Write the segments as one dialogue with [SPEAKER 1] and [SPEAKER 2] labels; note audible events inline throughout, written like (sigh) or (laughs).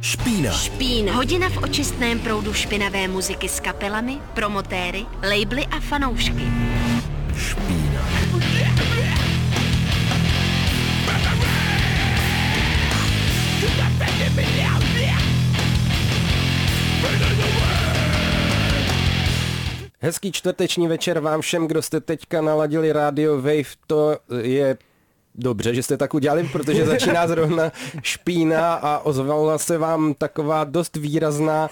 [SPEAKER 1] Špína.
[SPEAKER 2] Špína. Hodina v očistném proudu špinavé muziky s kapelami, promotéry, labely a fanoušky.
[SPEAKER 1] Špína.
[SPEAKER 3] Hezký čtvrteční večer vám všem, kdo jste teďka naladili Radio Wave. To je dobře, že jste tak udělali, protože začíná zrovna špína a ozvala se vám taková dost výrazná,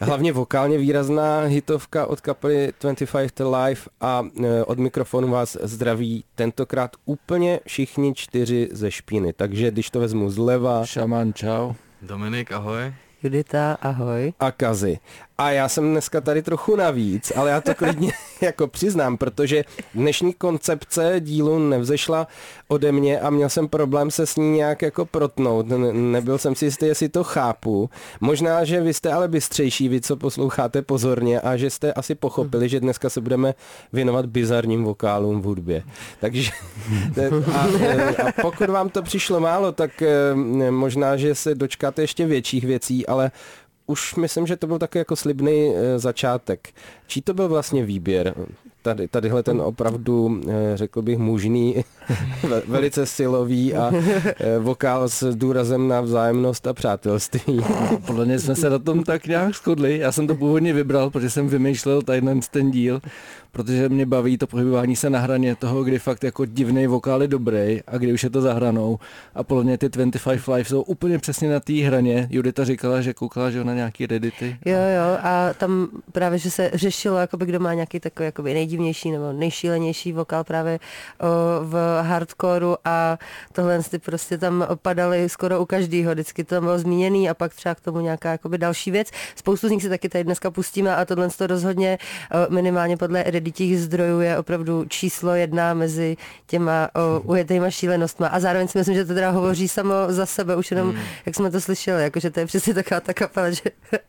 [SPEAKER 3] hlavně vokálně výrazná hitovka od kapely 25 to Life a e, od mikrofonu vás zdraví tentokrát úplně všichni čtyři ze špíny. Takže když to vezmu zleva...
[SPEAKER 4] Šaman, čau.
[SPEAKER 5] Dominik, ahoj.
[SPEAKER 6] Judita, ahoj.
[SPEAKER 3] A Kazy. A já jsem dneska tady trochu navíc, ale já to klidně (laughs) jako přiznám, protože dnešní koncepce dílu nevzešla ode mě a měl jsem problém se s ní nějak jako protnout. Nebyl jsem si jistý, jestli to chápu. Možná, že vy jste ale bystřejší, vy co posloucháte pozorně a že jste asi pochopili, že dneska se budeme věnovat bizarním vokálům v hudbě. Takže (laughs) a, a pokud vám to přišlo málo, tak eh, možná, že se dočkáte ještě větších věcí, ale už myslím, že to byl takový jako slibný e, začátek. Čí to byl vlastně výběr? Tady, tadyhle ten opravdu, e, řekl bych, mužný, (laughs) velice silový a e, vokál s důrazem na vzájemnost a přátelství.
[SPEAKER 4] Podle mě jsme se na tom tak nějak shodli. Já jsem to původně vybral, protože jsem vymýšlel tady ten díl protože mě baví to pohybování se na hraně toho, kdy fakt jako divný vokál je dobrý a kdy už je to za hranou. A podle mě ty 25 Live jsou úplně přesně na té hraně. Judita říkala, že koukala, že na nějaký reddity.
[SPEAKER 6] Jo, jo, a tam právě, že se řešilo, jakoby, kdo má nějaký takový jakoby nejdivnější nebo nejšílenější vokál právě o, v hardcoreu a tohle ty prostě tam padaly skoro u každého. Vždycky to bylo zmíněný a pak třeba k tomu nějaká jakoby další věc. Spoustu z nich si taky tady dneska pustíme a tohle to rozhodně minimálně podle kreditích zdrojů je opravdu číslo jedna mezi těma o, ujetýma šílenostma. A zároveň si myslím, že to teda hovoří samo za sebe, už jenom, hmm. jak jsme to slyšeli, jakože to je přesně taková ta kapela, že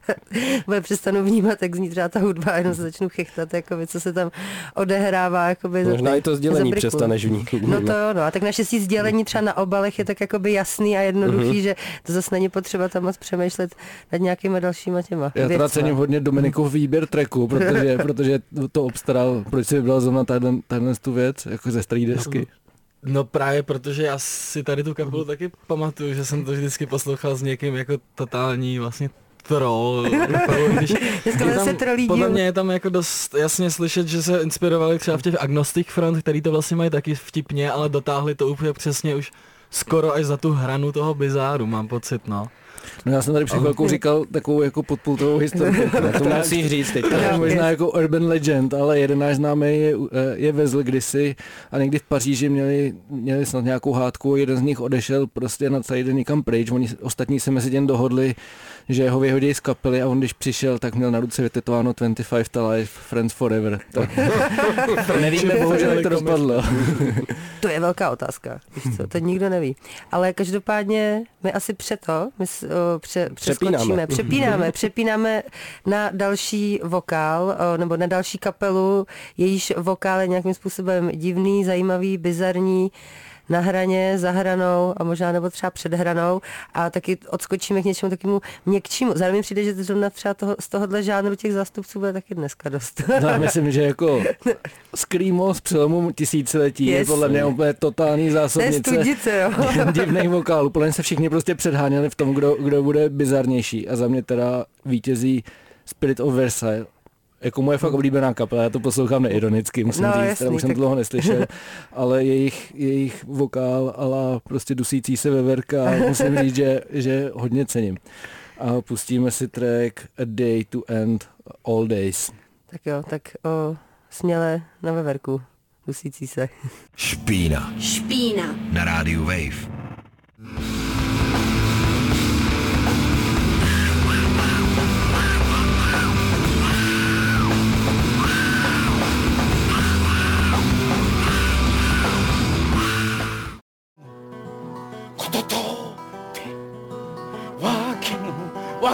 [SPEAKER 6] (laughs) bude přestanu vnímat, jak zní třeba ta hudba a jenom se začnu chychtat, jakoby, co se tam odehrává. Jakoby,
[SPEAKER 3] Možná i to sdělení přestaneš vnímat.
[SPEAKER 6] No to jo, no. A tak naštěstí sdělení třeba na obalech je tak jakoby jasný a jednoduchý, uh-huh. že to zase není potřeba tam moc přemýšlet nad nějakýma dalšíma těma
[SPEAKER 4] Já teda cením hodně Dominikov výběr treku, protože, protože to obstará vybral, proč jsi vybral zrovna tadyhle tu věc, jako ze staré desky?
[SPEAKER 5] No právě protože já si tady tu kapelu taky pamatuju, že jsem to vždycky poslouchal s někým jako totální vlastně troll. (laughs)
[SPEAKER 6] Když tam,
[SPEAKER 5] podle mě je tam jako dost jasně slyšet, že se inspirovali třeba v těch Agnostic Front, který to vlastně mají taky vtipně, ale dotáhli to úplně přesně už skoro až za tu hranu toho bizáru, mám pocit, no.
[SPEAKER 4] No já jsem tady před chvilkou říkal takovou jako podpultovou historii. (laughs)
[SPEAKER 3] to musíš říct teď.
[SPEAKER 4] možná jako urban legend, ale jeden náš známý je, je vezl kdysi a někdy v Paříži měli, měli snad nějakou hádku, jeden z nich odešel prostě na celý den někam pryč, oni ostatní se mezi tím dohodli, že ho vyhodí z kapely a on když přišel, tak měl na ruce vytetováno 25 to life, friends forever. Tak (laughs) nevíme bohužel, jak to dopadlo. (laughs)
[SPEAKER 6] to je velká otázka, víš co, to nikdo neví. Ale každopádně my asi přeto, my o, pře, přeskočíme, přepínáme, přepínáme na další vokál, o, nebo na další kapelu, jejíž vokál je nějakým způsobem divný, zajímavý, bizarní, na hraně, za hranou a možná nebo třeba před hranou a taky odskočíme k něčemu takému měkčímu. Zároveň přijde, že zrovna třeba toho, z tohohle žánru těch zástupců bude taky dneska dost.
[SPEAKER 4] No, (laughs) myslím, že jako Screamo z přelomu tisíciletí yes. je podle mě úplně totální zásobnice divných vokálů. Podle se všichni prostě předháněli v tom, kdo, kdo bude bizarnější a za mě teda vítězí Spirit of Versailles jako moje fakt oblíbená kapela, já to poslouchám neironicky, musím no, říct, jasný, už jsem tak... dlouho neslyšel, (laughs) ale jejich, jejich vokál ala prostě dusící se veverka, musím říct, že, že hodně cením. A pustíme si track A Day to End All Days.
[SPEAKER 6] Tak jo, tak o, směle na veverku, dusící se.
[SPEAKER 1] Špína.
[SPEAKER 2] Špína.
[SPEAKER 1] Na rádiu Wave.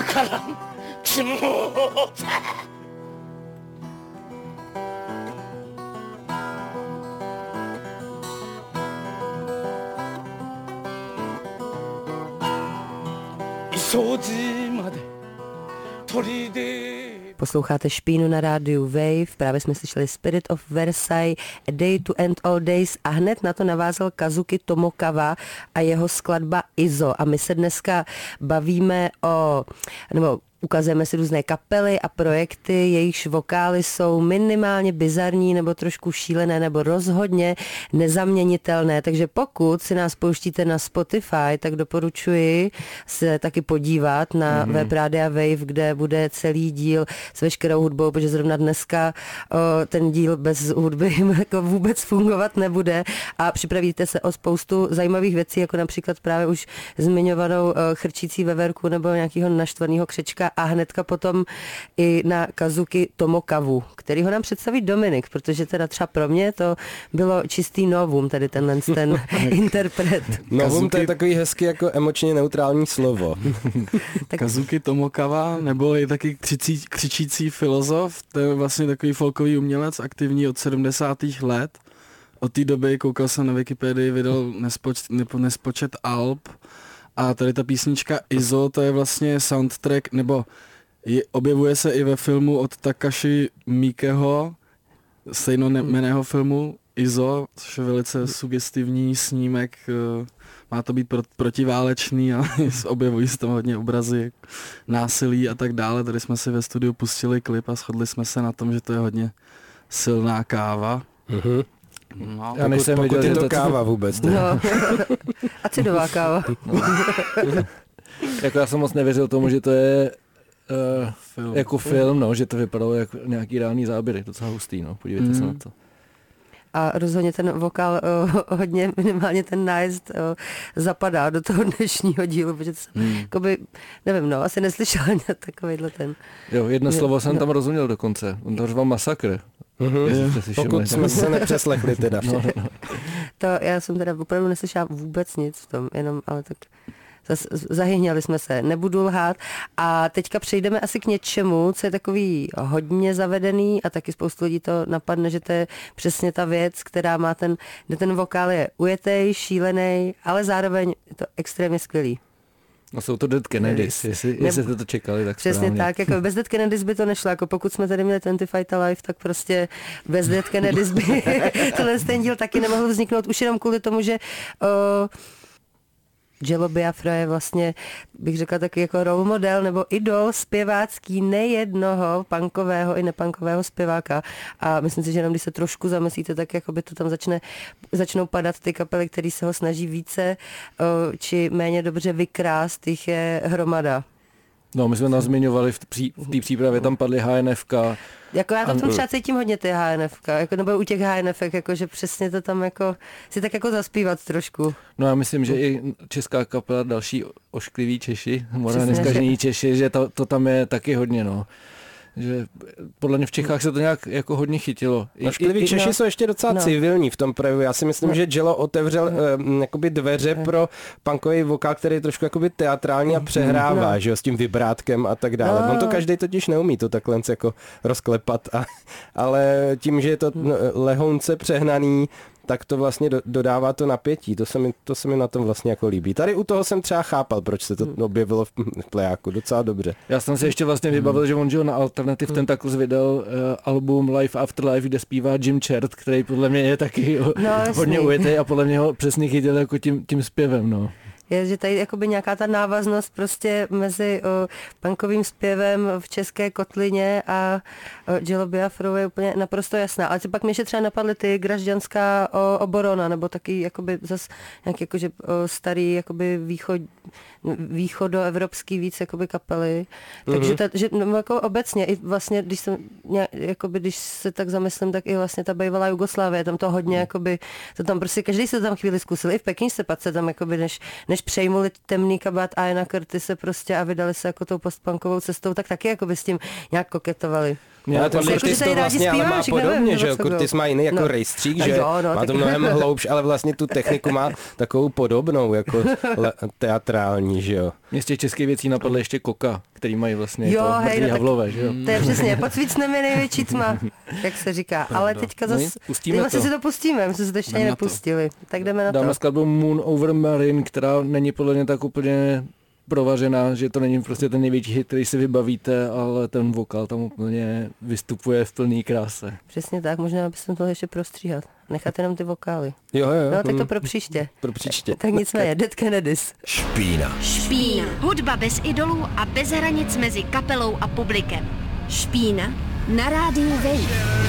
[SPEAKER 1] から。
[SPEAKER 6] ん気持ち Posloucháte Špínu na rádiu Wave, právě jsme slyšeli Spirit of Versailles, A Day to End All Days a hned na to navázal Kazuki Tomokawa a jeho skladba Izo. A my se dneska bavíme o, nebo Ukazujeme si různé kapely a projekty, jejichž vokály jsou minimálně bizarní nebo trošku šílené nebo rozhodně nezaměnitelné. Takže pokud si nás pouštíte na Spotify, tak doporučuji se taky podívat na mm-hmm. web Radia Wave, kde bude celý díl s veškerou hudbou, protože zrovna dneska o, ten díl bez hudby (laughs) jako vůbec fungovat nebude a připravíte se o spoustu zajímavých věcí, jako například právě už zmiňovanou o, chrčící veverku nebo nějakého naštvaného křečka a hnedka potom i na Kazuki Tomokavu, který ho nám představí Dominik, protože teda třeba pro mě to bylo čistý novum, tady tenhle (laughs) ten interpret.
[SPEAKER 3] Novum Kazuki... to je takový hezký jako emočně neutrální slovo. (laughs)
[SPEAKER 5] tak... Kazuki Tomokawa, nebo je taky křicí, křičící filozof, to je vlastně takový folkový umělec, aktivní od 70. let. Od té doby, koukal jsem na Wikipedii, vydal nespoč, nespočet alb, a tady ta písnička Izo, to je vlastně soundtrack, nebo je, objevuje se i ve filmu od Takashi Mikeho, stejnomeného filmu Izo, což je velice sugestivní snímek, eh, má to být pro, protiválečný a (laughs) objevují se tam hodně obrazy násilí a tak dále. Tady jsme si ve studiu pustili klip a shodli jsme se na tom, že to je hodně silná káva. Mm-hmm.
[SPEAKER 3] No, já než jsem viděl, že to káva vůbec. Ne? No. (laughs)
[SPEAKER 6] Acidová káva. No. (laughs)
[SPEAKER 4] jako já jsem moc nevěřil tomu, že to je uh, film. jako film, no, že to vypadalo jako nějaký reálný záběr, docela hustý, no, podívejte mm. se na to.
[SPEAKER 6] A rozhodně ten vokál uh, (laughs) hodně, minimálně ten nájezd uh, zapadá do toho dnešního dílu, protože jsem, hmm. jakoby, nevím, no, asi neslyšel takovýhle ten.
[SPEAKER 4] Jo, jedno slovo jsem no. tam rozuměl dokonce. On to řval masakr.
[SPEAKER 3] Mm-hmm. Pokud jsme se nepřeslechli teda. No, no.
[SPEAKER 6] To já jsem teda opravdu neslyšela vůbec nic v tom, jenom, ale tak zahyhněli jsme se, nebudu lhát. A teďka přejdeme asi k něčemu, co je takový hodně zavedený a taky spoustu lidí to napadne, že to je přesně ta věc, která má ten, kde ten vokál je ujetej, šílený, ale zároveň je to extrémně skvělý.
[SPEAKER 4] No jsou to Dead Kennedys, jestli, jestli jste to čekali, tak
[SPEAKER 6] Přesně
[SPEAKER 4] správně.
[SPEAKER 6] tak, jako bez Dead Kennedys by to nešlo, jako pokud jsme tady měli 25 Alive, tak prostě bez Dead Kennedys by (laughs) tenhle ten díl taky nemohl vzniknout, už jenom kvůli tomu, že uh, Jello Biafra je vlastně, bych řekla, taky jako role model nebo idol zpěvácký nejednoho punkového i nepunkového zpěváka. A myslím si, že jenom když se trošku zamyslíte, tak jako by to tam začne, začnou padat ty kapely, které se ho snaží více či méně dobře vykrást, jich je hromada.
[SPEAKER 4] No, my jsme nás zmiňovali v té pří, přípravě, tam padly HNFK.
[SPEAKER 6] Jako já to v tom třeba cítím hodně ty HNFK, jako, nebo u těch HNF, jako, že přesně to tam jako, si tak jako zaspívat trošku.
[SPEAKER 4] No já myslím, že i česká kapela, další oškliví Češi, morálně zkažení Češi, že to, to tam je taky hodně, no že podle mě v Čechách se to nějak jako hodně chytilo.
[SPEAKER 3] Oškliví Češi na... jsou ještě docela no. civilní v tom projevu. Já si myslím, no. že Jello otevřel no. jakoby dveře no. pro punkový vokál, který je trošku jakoby teatrální a přehrává, no. že jo, s tím vibrátkem a tak dále. No. On to každý totiž neumí to takhle jako rozklepat, a, (laughs) ale tím, že je to lehonce přehnaný, tak to vlastně do, dodává to napětí. To se, mi, to se mi na tom vlastně jako líbí. Tady u toho jsem třeba chápal, proč se to hmm. objevilo v, v (laughs) plejáku. Docela dobře.
[SPEAKER 4] Já jsem si ještě vlastně vybavil, hmm. že on žil na Alternative hmm. Tentacles vydal uh, album Life After Life, kde zpívá Jim Chert, který podle mě je taky no, hodně ujetý a podle mě ho přesně chytil jako tím, tím zpěvem. No
[SPEAKER 6] je, že tady jakoby nějaká ta návaznost prostě mezi o, punkovým zpěvem v české kotlině a Jello Biafrou je úplně naprosto jasná. Ale pak mi ještě třeba napadly ty gražďanská o, oborona, nebo taky jakoby zas nějaký jakože o, starý jakoby východ, východoevropský víc jakoby kapely. Mm-hmm. Takže ta, že, no, jako obecně, i vlastně, když, jsem, jakoby, když se tak zamyslím, tak i vlastně ta bývalá Jugoslávie, tam to hodně, mm. jakoby, to tam prostě každý se tam chvíli zkusil. I v Peking se pak se tam, jakoby, než, než přejmuli temný kabát a na se prostě a vydali se jako tou postpunkovou cestou, tak taky jakoby s tím nějak koketovali.
[SPEAKER 3] Já ten Curtis to vlastně ale má podobně, že jo, Curtis má jiný jako no. rejstřík, že jo, no, má to mnohem (laughs) hloubš, ale vlastně tu techniku má takovou podobnou, jako (laughs) teatrální, že jo.
[SPEAKER 4] Mě z těch českých věcí napadly ještě Koka, který mají vlastně jo, to hej, no, havlové, že jo.
[SPEAKER 6] To je přesně, pod (laughs) svícnem je největší tma, jak se říká. Pravda. Ale teďka zase, no, ty vlastně si to pustíme, my jsme se to ještě nepustili. Tak jdeme na
[SPEAKER 4] Dáme
[SPEAKER 6] to.
[SPEAKER 4] skladbu Moon Over Marine, která není podle mě tak úplně provařená, že to není prostě ten největší hit, který si vybavíte, ale ten vokál tam úplně vystupuje v plný kráse.
[SPEAKER 6] Přesně tak, možná bychom to ještě prostříhat. Nechat jenom ty vokály.
[SPEAKER 3] Jo, jo.
[SPEAKER 6] No, tak to hmm. pro příště.
[SPEAKER 3] Pro příště.
[SPEAKER 6] Tak nicméně, Dead Kennedys.
[SPEAKER 1] Špína.
[SPEAKER 2] Špína. Hudba bez idolů a bez hranic mezi kapelou a publikem. Špína na rádiu Wave.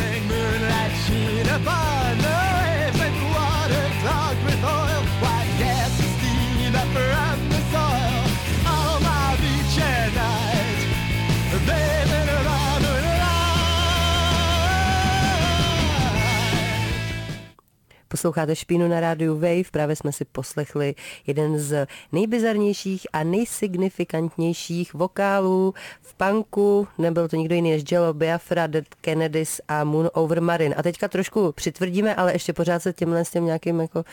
[SPEAKER 6] Posloucháte Špínu na rádiu Wave, právě jsme si poslechli jeden z nejbizarnějších a nejsignifikantnějších vokálů v punku. Nebyl to nikdo jiný než Jello Biafra, Dead Kennedys a Moon Over Marin. A teďka trošku přitvrdíme, ale ještě pořád se těmhle s těm nějakým jako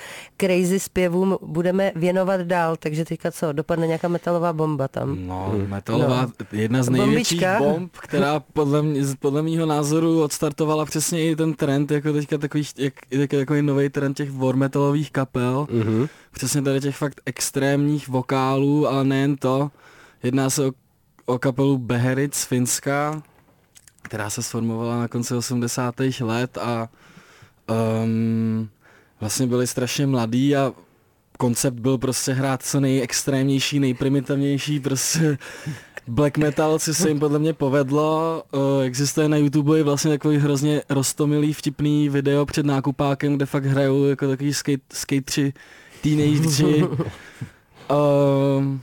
[SPEAKER 6] crazy zpěvům budeme věnovat dál. Takže teďka co, dopadne nějaká metalová bomba tam?
[SPEAKER 5] No, metalová, no. jedna z největších Bombička. bomb, která podle, mě, podle mýho názoru odstartovala přesně i ten trend, jako teďka takový, jak, jak, takový nový trend těch war metalových kapel. Mm-hmm. Přesně tady těch fakt extrémních vokálů, ale nejen to. Jedná se o, o kapelu Beherit z Finska, která se sformovala na konci 80. let a um, vlastně byli strašně mladí a koncept byl prostě hrát co nejextrémnější, nejprimitivnější prostě black metal, co se jim podle mě povedlo. Uh, existuje na YouTube vlastně takový hrozně rostomilý vtipný video před nákupákem, kde fakt hrajou jako takový skate, skateři, teenageři. (laughs) uh,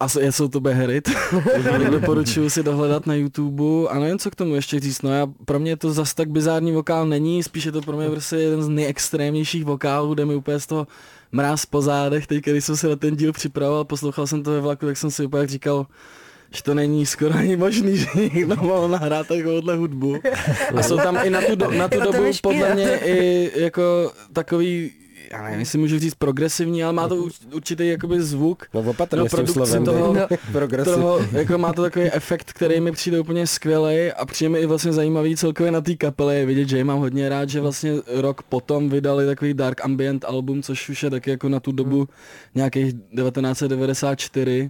[SPEAKER 5] a jsou to Beherit. (laughs) Doporučuji si dohledat na YouTube. A nevím, co k tomu ještě říct. No já, pro mě to zas tak bizární vokál není, spíš je to pro mě prostě jeden z nejextrémnějších vokálů, kde mi úplně z toho mráz po zádech. Teď, když jsem se na ten díl připravoval, poslouchal jsem to ve vlaku, tak jsem si úplně říkal, že to není skoro ani možný, (laughs) že někdo mohl nahrát takovouhle hudbu. A jsou tam i na tu, do, na tu dobu podle mě i jako takový já nevím, jestli můžu říct progresivní, ale má to určitý jakoby zvuk.
[SPEAKER 3] No opatrně no, s tím slovem. Toho, no.
[SPEAKER 5] toho, jako má to takový efekt, který mi přijde úplně skvělý a přijde mi i vlastně zajímavý celkově na té kapele je vidět, že mám hodně rád, že vlastně rok potom vydali takový dark ambient album, což už je taky jako na tu dobu nějakých 1994.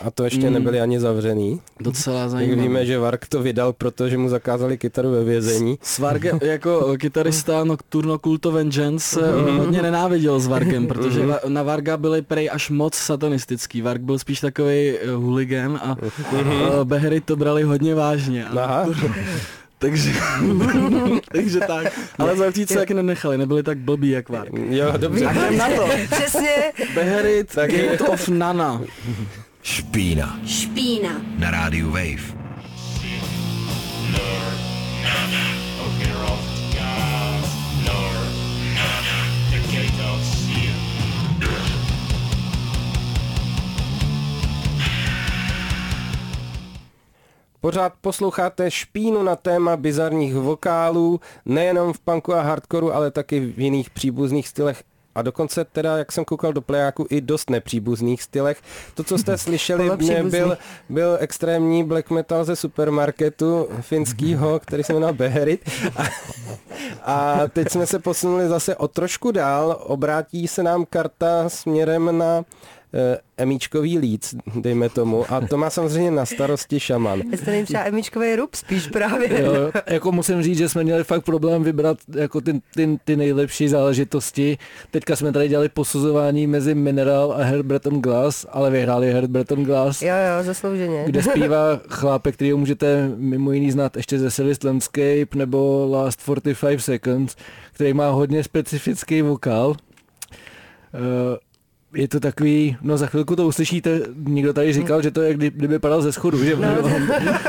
[SPEAKER 3] A to ještě mm. nebyli ani zavřený.
[SPEAKER 5] Docela zajímavé.
[SPEAKER 3] Víme, že Vark to vydal, protože mu zakázali kytaru ve vězení.
[SPEAKER 5] Svark jako kytarista Nocturno Culto Vengeance mm. hodně nenáviděl s Varkem, protože mhm. na Varga byly prej až moc satanistický. Vark byl spíš takový uh, hooligan a uh, Behery to brali hodně vážně. Aha. (laughs) takže, (laughs) takže tak. Ale zavříci taky nenechali, nebyli tak blbí jak Vark.
[SPEAKER 3] Jo, dobře.
[SPEAKER 5] Tak na to. (laughs)
[SPEAKER 6] Přesně.
[SPEAKER 5] Beherit, Gate of Nana.
[SPEAKER 1] Špína.
[SPEAKER 2] Špína.
[SPEAKER 1] Na rádiu Wave.
[SPEAKER 3] Pořád posloucháte špínu na téma bizarních vokálů, nejenom v punku a hardcoru, ale taky v jiných příbuzných stylech a dokonce teda, jak jsem koukal do plejáku, i dost nepříbuzných stylech. To, co jste (laughs) slyšeli, byl, byl extrémní black metal ze supermarketu finskýho, který se jmenoval Beherit. A, a teď jsme se posunuli zase o trošku dál. Obrátí se nám karta směrem na Eh, emíčkový líc, dejme tomu, a to má samozřejmě na starosti šaman.
[SPEAKER 6] Jestli třeba emíčkový rub spíš právě. Jo,
[SPEAKER 4] jako musím říct, že jsme měli fakt problém vybrat jako ty, ty, ty nejlepší záležitosti. Teďka jsme tady dělali posuzování mezi Mineral a Herbreton Glass, ale vyhráli Herbreton Glass.
[SPEAKER 6] Jo, jo, zaslouženě.
[SPEAKER 4] Kde zpívá chlápek, který ho můžete mimo jiný znát ještě ze Celeste Landscape nebo Last 45 Seconds, který má hodně specifický vokál. Uh, je to takový, no za chvilku to uslyšíte, někdo tady říkal, že to je, kdy, kdyby padal ze schodu, že no.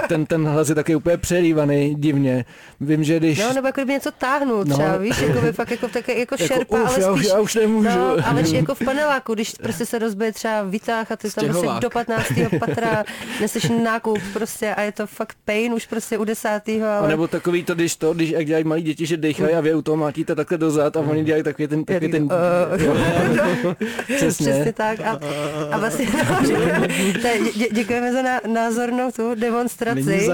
[SPEAKER 4] ten, ten hlas je taky úplně přerývaný divně. Vím, že když...
[SPEAKER 6] No, nebo jako kdyby něco táhnul třeba, no. víš, jako by fakt jako, tak, jako, jako šerpa,
[SPEAKER 4] uf,
[SPEAKER 6] ale
[SPEAKER 4] já,
[SPEAKER 6] spíš...
[SPEAKER 4] Já už nemůžu. No,
[SPEAKER 6] ale jako v paneláku, když prostě se rozbije třeba vytáh a ty tam prostě do 15. patra neseš nákup prostě a je to fakt pain už prostě u desátého, ale...
[SPEAKER 4] A nebo takový to, když to, když jak dělají malí děti, že dechají a vy automatíte takhle dozad a oni dělají takový ten, takový ten... (laughs)
[SPEAKER 6] Přesně. Přesně tak. A, a vlastně (laughs) no, dě, děkujeme za ná, názornou tu demonstraci.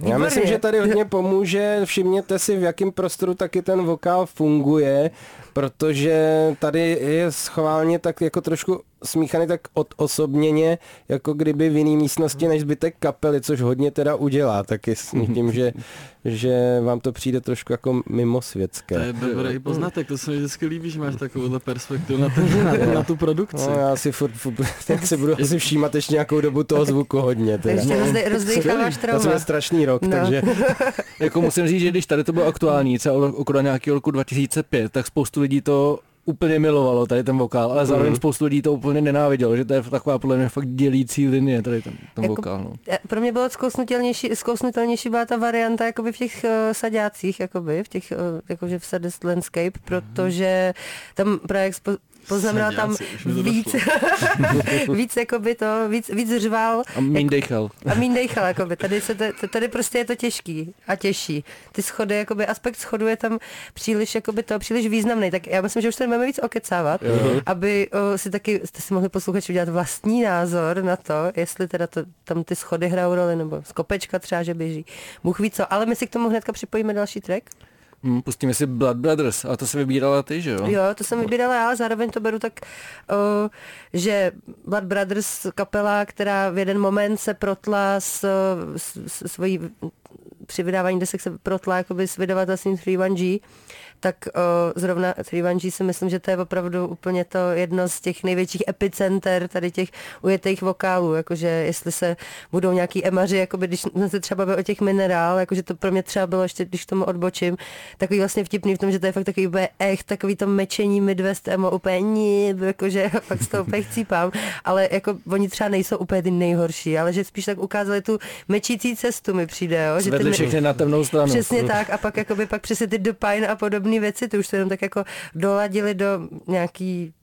[SPEAKER 3] Já myslím, že tady hodně pomůže. Všimněte si, v jakém prostoru taky ten vokál funguje. Protože tady je schválně tak jako trošku smíchaný tak odosobněně, jako kdyby v jiný místnosti než zbytek kapely, což hodně teda udělá, taky s tím, že, že vám to přijde trošku jako mimo světské.
[SPEAKER 5] To je dobrý poznatek, to se mi vždycky líbí, že máš takovou perspektivu na, ten, na, na tu produkci.
[SPEAKER 3] No, já si furt, furt tak si budu asi všímat ještě nějakou dobu toho zvuku hodně.
[SPEAKER 6] Teda. Rozdej, rozdejcháváš trauma.
[SPEAKER 3] To je strašný rok, no. takže...
[SPEAKER 4] jako musím říct, že když tady to bylo aktuální, třeba okolo nějakého roku 2005, tak spoustu lidí to úplně milovalo tady ten vokál, ale zároveň mm. spoustu lidí to úplně nenávidělo, že to je taková podle mě fakt dělící linie tady ten, ten jako, vokál. No.
[SPEAKER 6] Pro mě bylo zkousnutelnější, zkousnutelnější byla ta varianta jakoby v těch uh, sadácích, jakoby, v těch, uh, jakože v Sadist Landscape, protože tam právě poznamenal tam víc, (laughs) víc, jakoby to, víc, víc řval.
[SPEAKER 4] A mín dejchal.
[SPEAKER 6] A mín dejchal, jakoby. Tady, se to, tady prostě je to těžký a těžší. Ty schody, jakoby, aspekt schodu je tam příliš, jakoby to, příliš významný. Tak já myslím, že už tady máme víc okecávat, uh-huh. aby o, si taky, jste si mohli posluchači udělat vlastní názor na to, jestli teda to, tam ty schody hrajou roli, nebo skopečka třeba, že běží. Bůh ví co, ale my si k tomu hnedka připojíme další track.
[SPEAKER 4] Hmm, pustíme si Blood Brothers, a to se vybírala ty, že jo?
[SPEAKER 6] Jo, to jsem vybírala já, zároveň to beru tak, uh, že Blood Brothers kapela, která v jeden moment se protla s, s, s svojí při vydávání desek se protla jakoby s vydavatelstvím 31G, tak o, zrovna 31G si myslím, že to je opravdu úplně to jedno z těch největších epicenter tady těch ujetých vokálů, jakože jestli se budou nějaký emaři, jakoby když se třeba bavíme o těch minerál, jakože to pro mě třeba bylo ještě, když tomu odbočím, takový vlastně vtipný v tom, že to je fakt takový úplně echt, takový to mečení Midwest emo, úplně ní, jakože (laughs) fakt z toho úplně chcípám, ale jako oni třeba nejsou úplně ty nejhorší, ale že spíš tak ukázali tu mečící cestu mi přijde, jo?
[SPEAKER 4] že ty všechny na temnou stranu.
[SPEAKER 6] Přesně tak a pak jakoby pak přesně ty dopine a podobné věci, ty už se jenom tak jako doladili do nějaký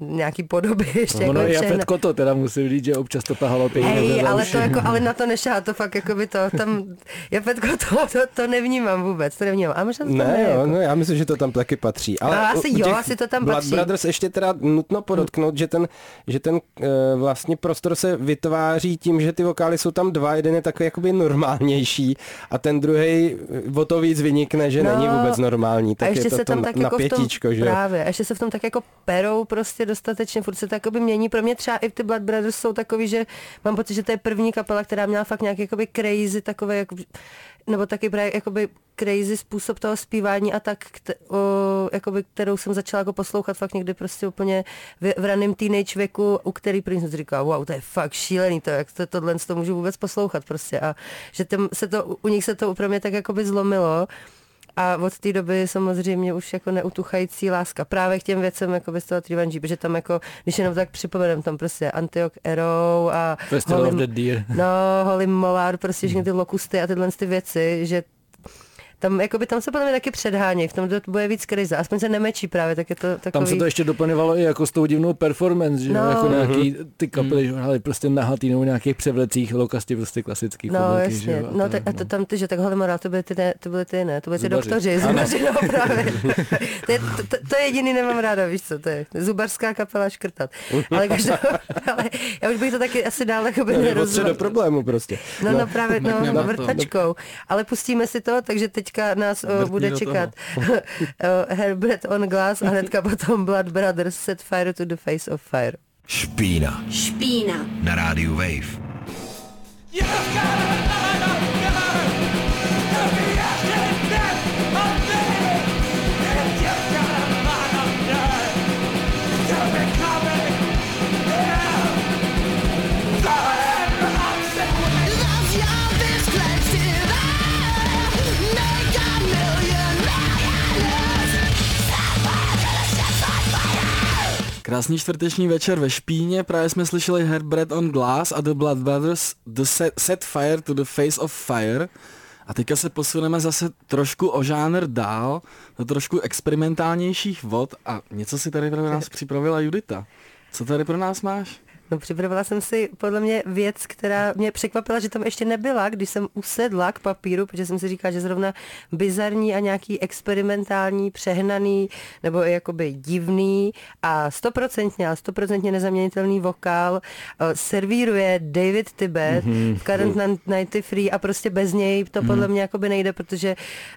[SPEAKER 6] nějaký podoby (laughs) ještě.
[SPEAKER 4] No, jako no Petko to teda musím říct, že občas to tahalo pěkně.
[SPEAKER 6] Hej, ale, to jako, ale na to nešá, to fakt jako by to, tam, já Petko to, to, to nevnímám vůbec, to nevnímám. A možná to
[SPEAKER 3] ne,
[SPEAKER 6] ne,
[SPEAKER 3] jo, jako. no já myslím, že to tam taky patří. Ale
[SPEAKER 6] no, asi jo, asi to tam
[SPEAKER 3] Blood
[SPEAKER 6] patří.
[SPEAKER 3] Brothers ještě teda nutno podotknout, že ten, že ten uh, vlastně prostor se vytváří tím, že ty vokály jsou tam dva, jeden je takový jakoby normálnější a ten druhý o to víc vynikne, že no, není vůbec normální. Tak
[SPEAKER 6] a ještě
[SPEAKER 3] je to
[SPEAKER 6] se tam
[SPEAKER 3] to
[SPEAKER 6] tak jako v tom,
[SPEAKER 3] že?
[SPEAKER 6] Právě, a ještě se v tom tak jako perou prostě dostatečně, furt se to jakoby mění. Pro mě třeba i ty Blood Brothers jsou takový, že mám pocit, že to je první kapela, která měla fakt nějaký jakoby crazy takové, jako, nebo taky právě jakoby crazy způsob toho zpívání a tak, kte, o, jakoby, kterou jsem začala jako poslouchat fakt někdy prostě úplně v, v raném teenage věku, u který první jsem říkala, wow, to je fakt šílený, to, jak to, tohle to můžu vůbec poslouchat prostě a že tam se to, u nich se to úplně tak jakoby zlomilo a od té doby samozřejmě už jako neutuchající láska právě k těm věcem jako bez toho Trivanji, protože tam jako, když jenom tak připomenem, tam prostě Antioch Arrow a
[SPEAKER 4] Festival Holy, of the Deer.
[SPEAKER 6] No, Holy Molar, prostě všechny ty lokusty a tyhle ty věci, že tam, jakoby, tam se podle mě taky předhání, v tom to bude víc krize, aspoň se nemečí právě, tak je to takový...
[SPEAKER 4] Tam se to ještě doplňovalo i jako s tou divnou performance, že no. jako nějaký mhm. ty kapely, mm. hráli prostě nahatý nebo nějakých převlecích, lokasti prostě klasický.
[SPEAKER 6] No fotbalky, jasně, že, no, tak, a to tam ty, že tak Holimora, to byly ty, ne, to byly ty ne, to byly ty Zubaři. doktoři, zubaři, no právě. (laughs) to, je, to, to, to, je jediný nemám ráda, víš co, to je zubařská kapela škrtat. Ale, každou, (laughs) ale já už bych to taky asi dál jako by
[SPEAKER 3] do problému prostě.
[SPEAKER 6] No, no, no právě, no, vrtačkou. Ale pustíme si to, takže teďka nás uh, bude čekat uh, (laughs) Herbert on Glass a hnedka potom Blood Brothers Set Fire to the Face of Fire.
[SPEAKER 1] Špína.
[SPEAKER 2] Špína.
[SPEAKER 1] Na rádiu Wave.
[SPEAKER 5] Krásný čtvrteční večer ve Špíně, právě jsme slyšeli Herbert on Glass a The Blood Brothers The Set, set Fire to the Face of Fire. A teďka se posuneme zase trošku o žánr dál, do trošku experimentálnějších vod a něco si tady pro nás připravila Judita. Co tady pro nás máš?
[SPEAKER 6] No připravila jsem si podle mě věc, která mě překvapila, že tam ještě nebyla, když jsem usedla k papíru, protože jsem si říkala, že zrovna bizarní a nějaký experimentální, přehnaný nebo jakoby divný a stoprocentně, ale stoprocentně nezaměnitelný vokál uh, servíruje David Tibet mm-hmm. v Current Nighty Free a prostě bez něj to mm-hmm. podle mě jakoby nejde, protože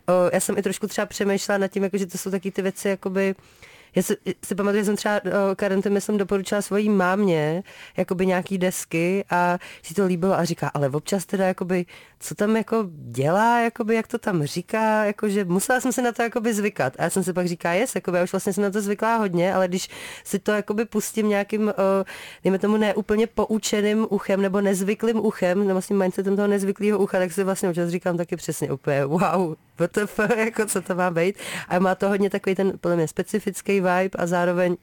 [SPEAKER 6] uh, já jsem i trošku třeba přemýšlela nad tím, jako, že to jsou taky ty věci jakoby já si, si pamatuju, že jsem třeba o karanténě jsem doporučila svojí mámě jakoby nějaký desky a si to líbilo a říká, ale občas teda jakoby, co tam jako dělá, jakoby, jak to tam říká, jakože musela jsem se na to jakoby zvykat. A já jsem si pak říká, jest, jakoby, já už vlastně jsem na to zvyklá hodně, ale když si to jakoby pustím nějakým, dejme tomu neúplně poučeným uchem nebo nezvyklým uchem, nebo s tím mindsetem toho nezvyklého ucha, tak si vlastně občas říkám taky přesně úplně, wow, WTF, jako co to má být. A má to hodně takový ten, podle mě, specifický vibe a zároveň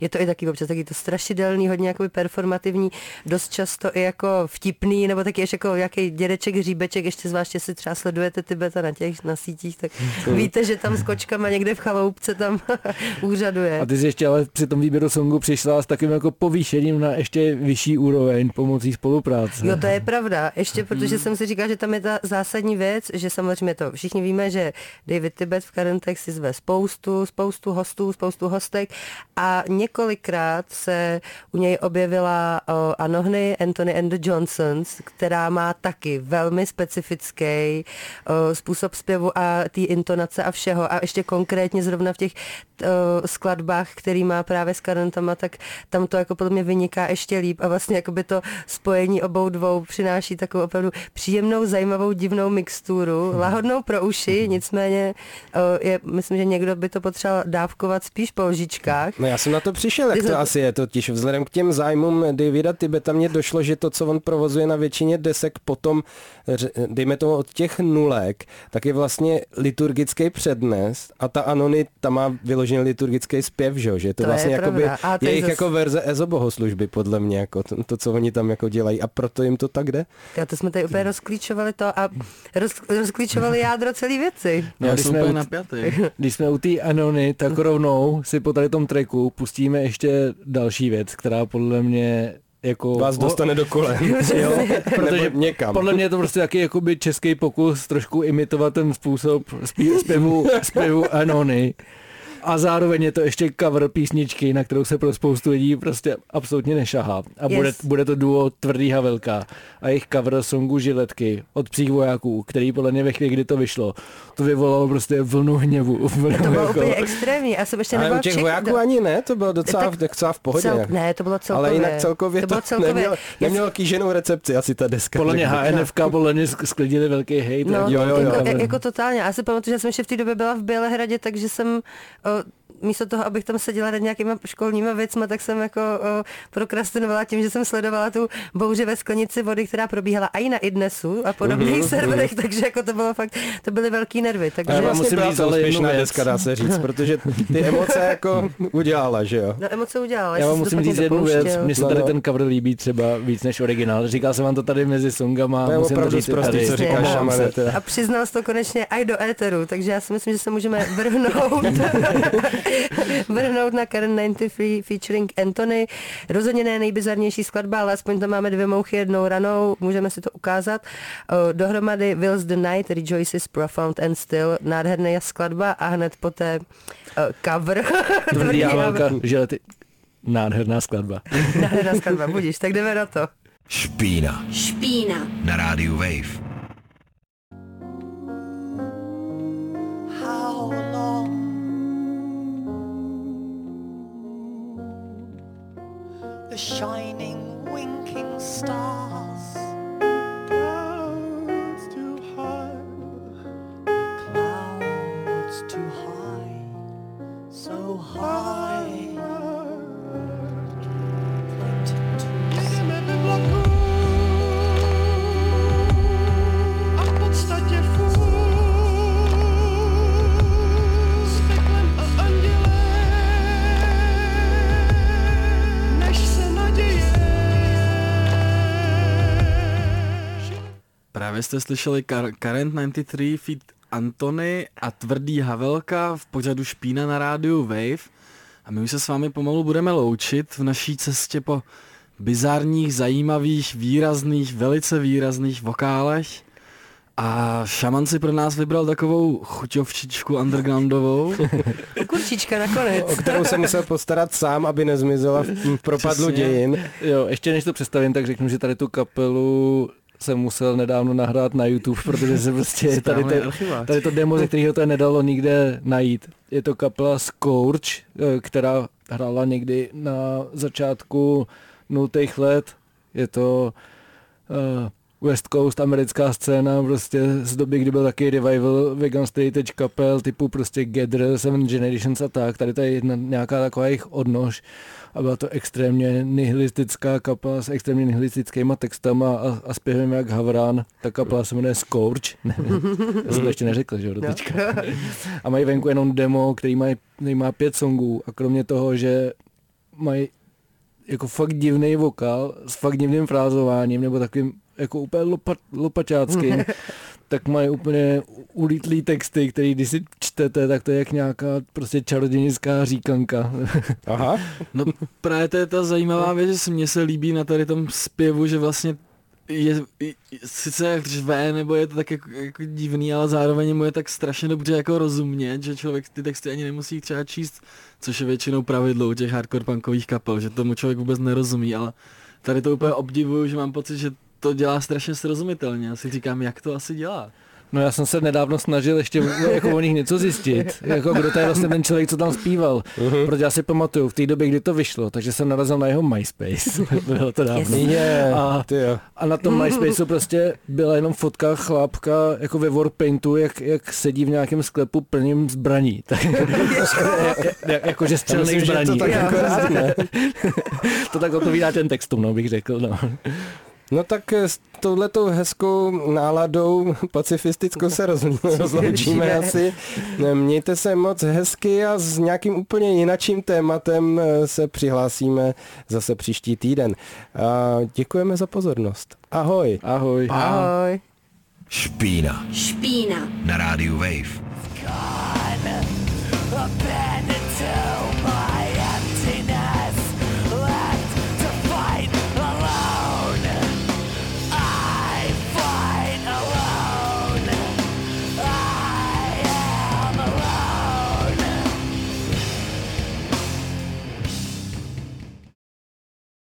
[SPEAKER 6] je to i taky občas taky to strašidelný, hodně jakoby performativní, dost často i jako vtipný, nebo taky ještě jako nějaký dědeček, hříbeček, ještě zvláště si třeba sledujete Tibeta na těch na sítích, tak víte, že tam s kočkama někde v chaloupce tam (laughs) úřaduje.
[SPEAKER 4] A ty jsi ještě ale při tom výběru songu přišla s takovým jako povýšením na ještě vyšší úroveň pomocí spolupráce.
[SPEAKER 6] No to je (laughs) pravda, ještě protože jsem si říkal, že tam je ta zásadní věc, že samozřejmě to všichni víme, že David Tibet v Karentex si zve spoustu, spoustu hostů, spoustu hostek a několikrát se u něj objevila o, Anohny Anthony and the Johnsons, která má taky velmi specifický o, způsob zpěvu a té intonace a všeho. A ještě konkrétně zrovna v těch o, skladbách, který má právě s Karantama, tak tam to jako podle mě vyniká ještě líp a vlastně jako by to spojení obou dvou přináší takovou opravdu příjemnou, zajímavou, divnou mixturu, lahodnou pro uši, nicméně o, je, myslím, že někdo by to potřeboval dávkovat spíš po lžičkách.
[SPEAKER 3] No já jsem na to přišel, jak to asi je totiž. Vzhledem k těm zájmům Davida Tibeta mě došlo, že to, co on provozuje na většině desek potom, dejme to od těch nulek, tak je vlastně liturgický přednes a ta Anony, ta má vyložený liturgický zpěv, že, že to, to vlastně je jakoby jejich zas... jako verze EZO bohoslužby, podle mě, jako to, to, co oni tam jako dělají a proto jim to tak jde.
[SPEAKER 6] Já to jsme tady úplně rozklíčovali to a roz, rozklíčovali jádro celé věci.
[SPEAKER 4] No, když, jsme u, když jsme u té Anony, tak rovnou si po tady tom treku pustíme ještě další věc, která podle mě jako...
[SPEAKER 3] Vás dostane do kole. (laughs) jo, (laughs) protože někam.
[SPEAKER 4] podle mě je to prostě taky jakoby český pokus trošku imitovat ten způsob zpěvu, (laughs) zpěvu Anony a zároveň je to ještě cover písničky, na kterou se pro spoustu lidí prostě absolutně nešahá. A yes. bude, bude to duo Tvrdý Havelka a jejich cover songu Žiletky od psích vojáků, který podle mě ve chvíli, kdy to vyšlo, to vyvolalo prostě vlnu hněvu. (laughs)
[SPEAKER 6] Vlnu to bylo jako... úplně extrémní. Já jsem ještě
[SPEAKER 3] Ale u těch vojáků do... ani ne, to bylo docela, tak, docela v pohodě. Cel...
[SPEAKER 6] Ne, to bylo celkově.
[SPEAKER 3] Ale jinak celkově to, bylo (laughs) celkově. neměl, neměl kýženou recepci asi ta deska.
[SPEAKER 4] Podle mě HNFK (laughs) podle mě sklidili velký hejt.
[SPEAKER 6] No, jo, jo, jo, jako, jako, totálně. Já si pamatuju, že jsem ještě v té době byla v Bělehradě, takže jsem o, místo toho, abych tam seděla nad nějakýma školníma věcmi, tak jsem jako o, prokrastinovala tím, že jsem sledovala tu bouři ve sklenici vody, která probíhala i na Idnesu a podobných mm-hmm. serverech, takže jako to bylo fakt, to byly velký nervy. Takže
[SPEAKER 3] a já vlastně musím říct, ale úspěšná deska, dá se říct, protože ty emoce jako (laughs) udělala, že jo?
[SPEAKER 6] No emoce udělala.
[SPEAKER 4] Já vám musím říct jednu věc, mně se tady ten cover líbí třeba víc než originál. Říkal jsem vám to tady mezi songama.
[SPEAKER 3] To je musím opravdu zprostý, co říkáš,
[SPEAKER 6] A přiznal to konečně i do éteru, takže já si myslím, že se můžeme vrhnout (laughs) (laughs) vrhnout na Karen 93 featuring Anthony. Rozhodně ne nejbizarnější skladba, ale aspoň tam máme dvě mouchy jednou ranou, můžeme si to ukázat. Dohromady Wills the Night, Rejoices Profound and Still, nádherná skladba a hned poté cover. (laughs)
[SPEAKER 4] Tvrdý javelka, že ty... Nádherná skladba.
[SPEAKER 6] Nádherná skladba, budíš, tak jdeme na to.
[SPEAKER 1] Špína.
[SPEAKER 2] Špína.
[SPEAKER 1] Na rádiu Wave. The shining, winking stars.
[SPEAKER 5] Jste slyšeli Car- Current 93 feed Antony a Tvrdý Havelka v pořadu Špína na rádiu Wave. A my už se s vámi pomalu budeme loučit v naší cestě po bizarních, zajímavých, výrazných, velice výrazných vokálech. A šaman si pro nás vybral takovou chuťovčičku undergroundovou. (laughs)
[SPEAKER 6] Kurčička nakonec.
[SPEAKER 3] O kterou se musel postarat sám, aby nezmizela v propadlu Přesně. dějin.
[SPEAKER 4] Jo, ještě než to představím, tak řeknu, že tady tu kapelu jsem musel nedávno nahrát na YouTube, protože se prostě tady, te, tady to demo, ze kterého to nedalo nikde najít. Je to kapela Scourge, eh, která hrála někdy na začátku nultých let. Je to uh, West Coast americká scéna prostě z doby, kdy byl taky revival vegan stage kapel typu prostě Gather, Seven Generations a tak. Tady to je jedna, nějaká taková jejich odnož a byla to extrémně nihilistická kapela s extrémně nihilistickýma textama a, a zpěvem jak Havran. Ta kapela se jmenuje Scourge. (laughs) Já jsem to ještě neřekl, že jo, no. A mají venku jenom demo, který, mají, který má pět songů a kromě toho, že mají jako fakt divný vokál s fakt divným frázováním nebo takovým jako úplně lopa, lopačáckým, (laughs) tak mají úplně ulítlý texty, který když si čtete, tak to je jak nějaká prostě čarodějnická říkanka. (laughs)
[SPEAKER 5] Aha. No právě to je ta zajímavá věc, že mně se líbí na tady tom zpěvu, že vlastně je, je sice jak řve, nebo je to tak jako, jako divný, ale zároveň mu je tak strašně dobře jako rozumět, že člověk ty texty ani nemusí třeba číst, což je většinou pravidlo u těch hardcore punkových kapel, že tomu člověk vůbec nerozumí, ale tady to úplně obdivuju, že mám pocit, že to dělá strašně srozumitelně. Já si říkám, jak to asi dělá.
[SPEAKER 4] No já jsem se nedávno snažil ještě jako o nich něco zjistit, jako kdo to je vlastně ten člověk, co tam zpíval. Uh-huh. Protože já si pamatuju v té době, kdy to vyšlo, takže jsem narazil na jeho MySpace. (laughs) Bylo to dávno.
[SPEAKER 3] Yeah,
[SPEAKER 4] a, a, na tom MySpaceu prostě byla jenom fotka chlápka jako ve Warpaintu, jak, jak sedí v nějakém sklepu plným zbraní. (laughs) Tak, jakože střelných zbraní. To tak, jako (laughs) to tak odpovídá ten textům, no, bych řekl. No.
[SPEAKER 3] No tak s touhletou hezkou náladou pacifistickou se (laughs) rozloučíme asi. Mějte se moc hezky a s nějakým úplně jinačím tématem eh, se přihlásíme zase příští týden. A děkujeme za pozornost. Ahoj.
[SPEAKER 4] Ahoj.
[SPEAKER 6] Ahoj.
[SPEAKER 1] Špína.
[SPEAKER 2] Špína.
[SPEAKER 1] Na rádiu Wave. God,